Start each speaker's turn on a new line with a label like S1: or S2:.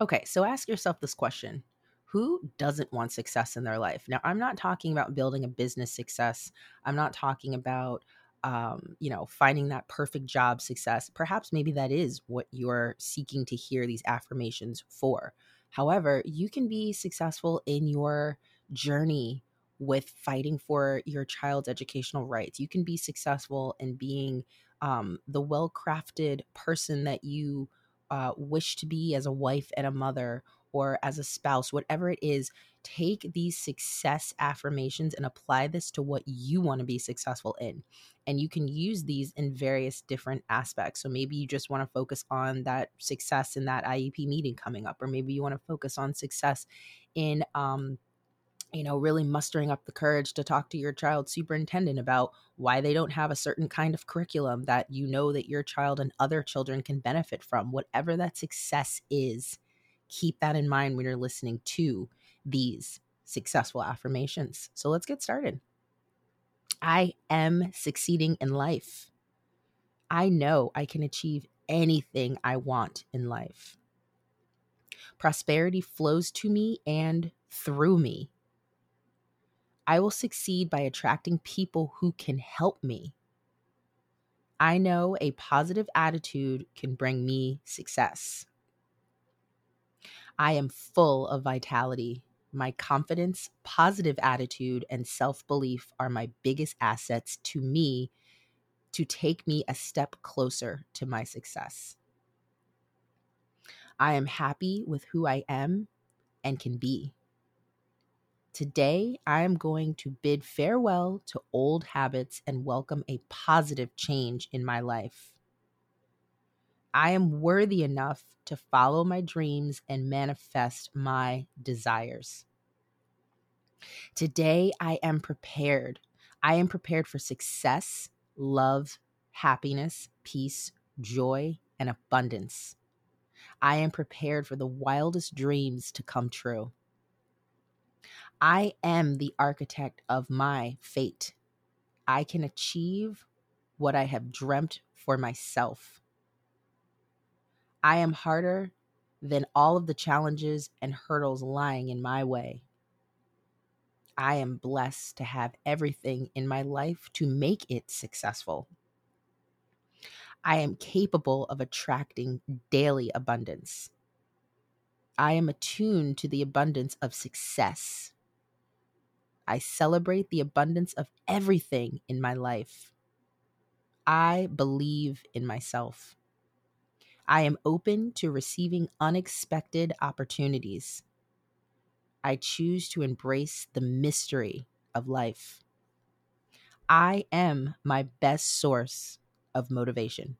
S1: Okay, so ask yourself this question Who doesn't want success in their life? Now, I'm not talking about building a business success. I'm not talking about, um, you know, finding that perfect job success. Perhaps maybe that is what you're seeking to hear these affirmations for. However, you can be successful in your journey with fighting for your child's educational rights. You can be successful in being um, the well crafted person that you uh, wish to be as a wife and a mother or as a spouse, whatever it is, take these success affirmations and apply this to what you want to be successful in. And you can use these in various different aspects. So maybe you just want to focus on that success in that IEP meeting coming up, or maybe you want to focus on success in, um, you know, really mustering up the courage to talk to your child superintendent about why they don't have a certain kind of curriculum that you know that your child and other children can benefit from. Whatever that success is, keep that in mind when you're listening to these successful affirmations. So let's get started. I am succeeding in life. I know I can achieve anything I want in life. Prosperity flows to me and through me. I will succeed by attracting people who can help me. I know a positive attitude can bring me success. I am full of vitality. My confidence, positive attitude, and self belief are my biggest assets to me to take me a step closer to my success. I am happy with who I am and can be. Today, I am going to bid farewell to old habits and welcome a positive change in my life. I am worthy enough to follow my dreams and manifest my desires. Today, I am prepared. I am prepared for success, love, happiness, peace, joy, and abundance. I am prepared for the wildest dreams to come true. I am the architect of my fate. I can achieve what I have dreamt for myself. I am harder than all of the challenges and hurdles lying in my way. I am blessed to have everything in my life to make it successful. I am capable of attracting daily abundance. I am attuned to the abundance of success. I celebrate the abundance of everything in my life. I believe in myself. I am open to receiving unexpected opportunities. I choose to embrace the mystery of life. I am my best source of motivation.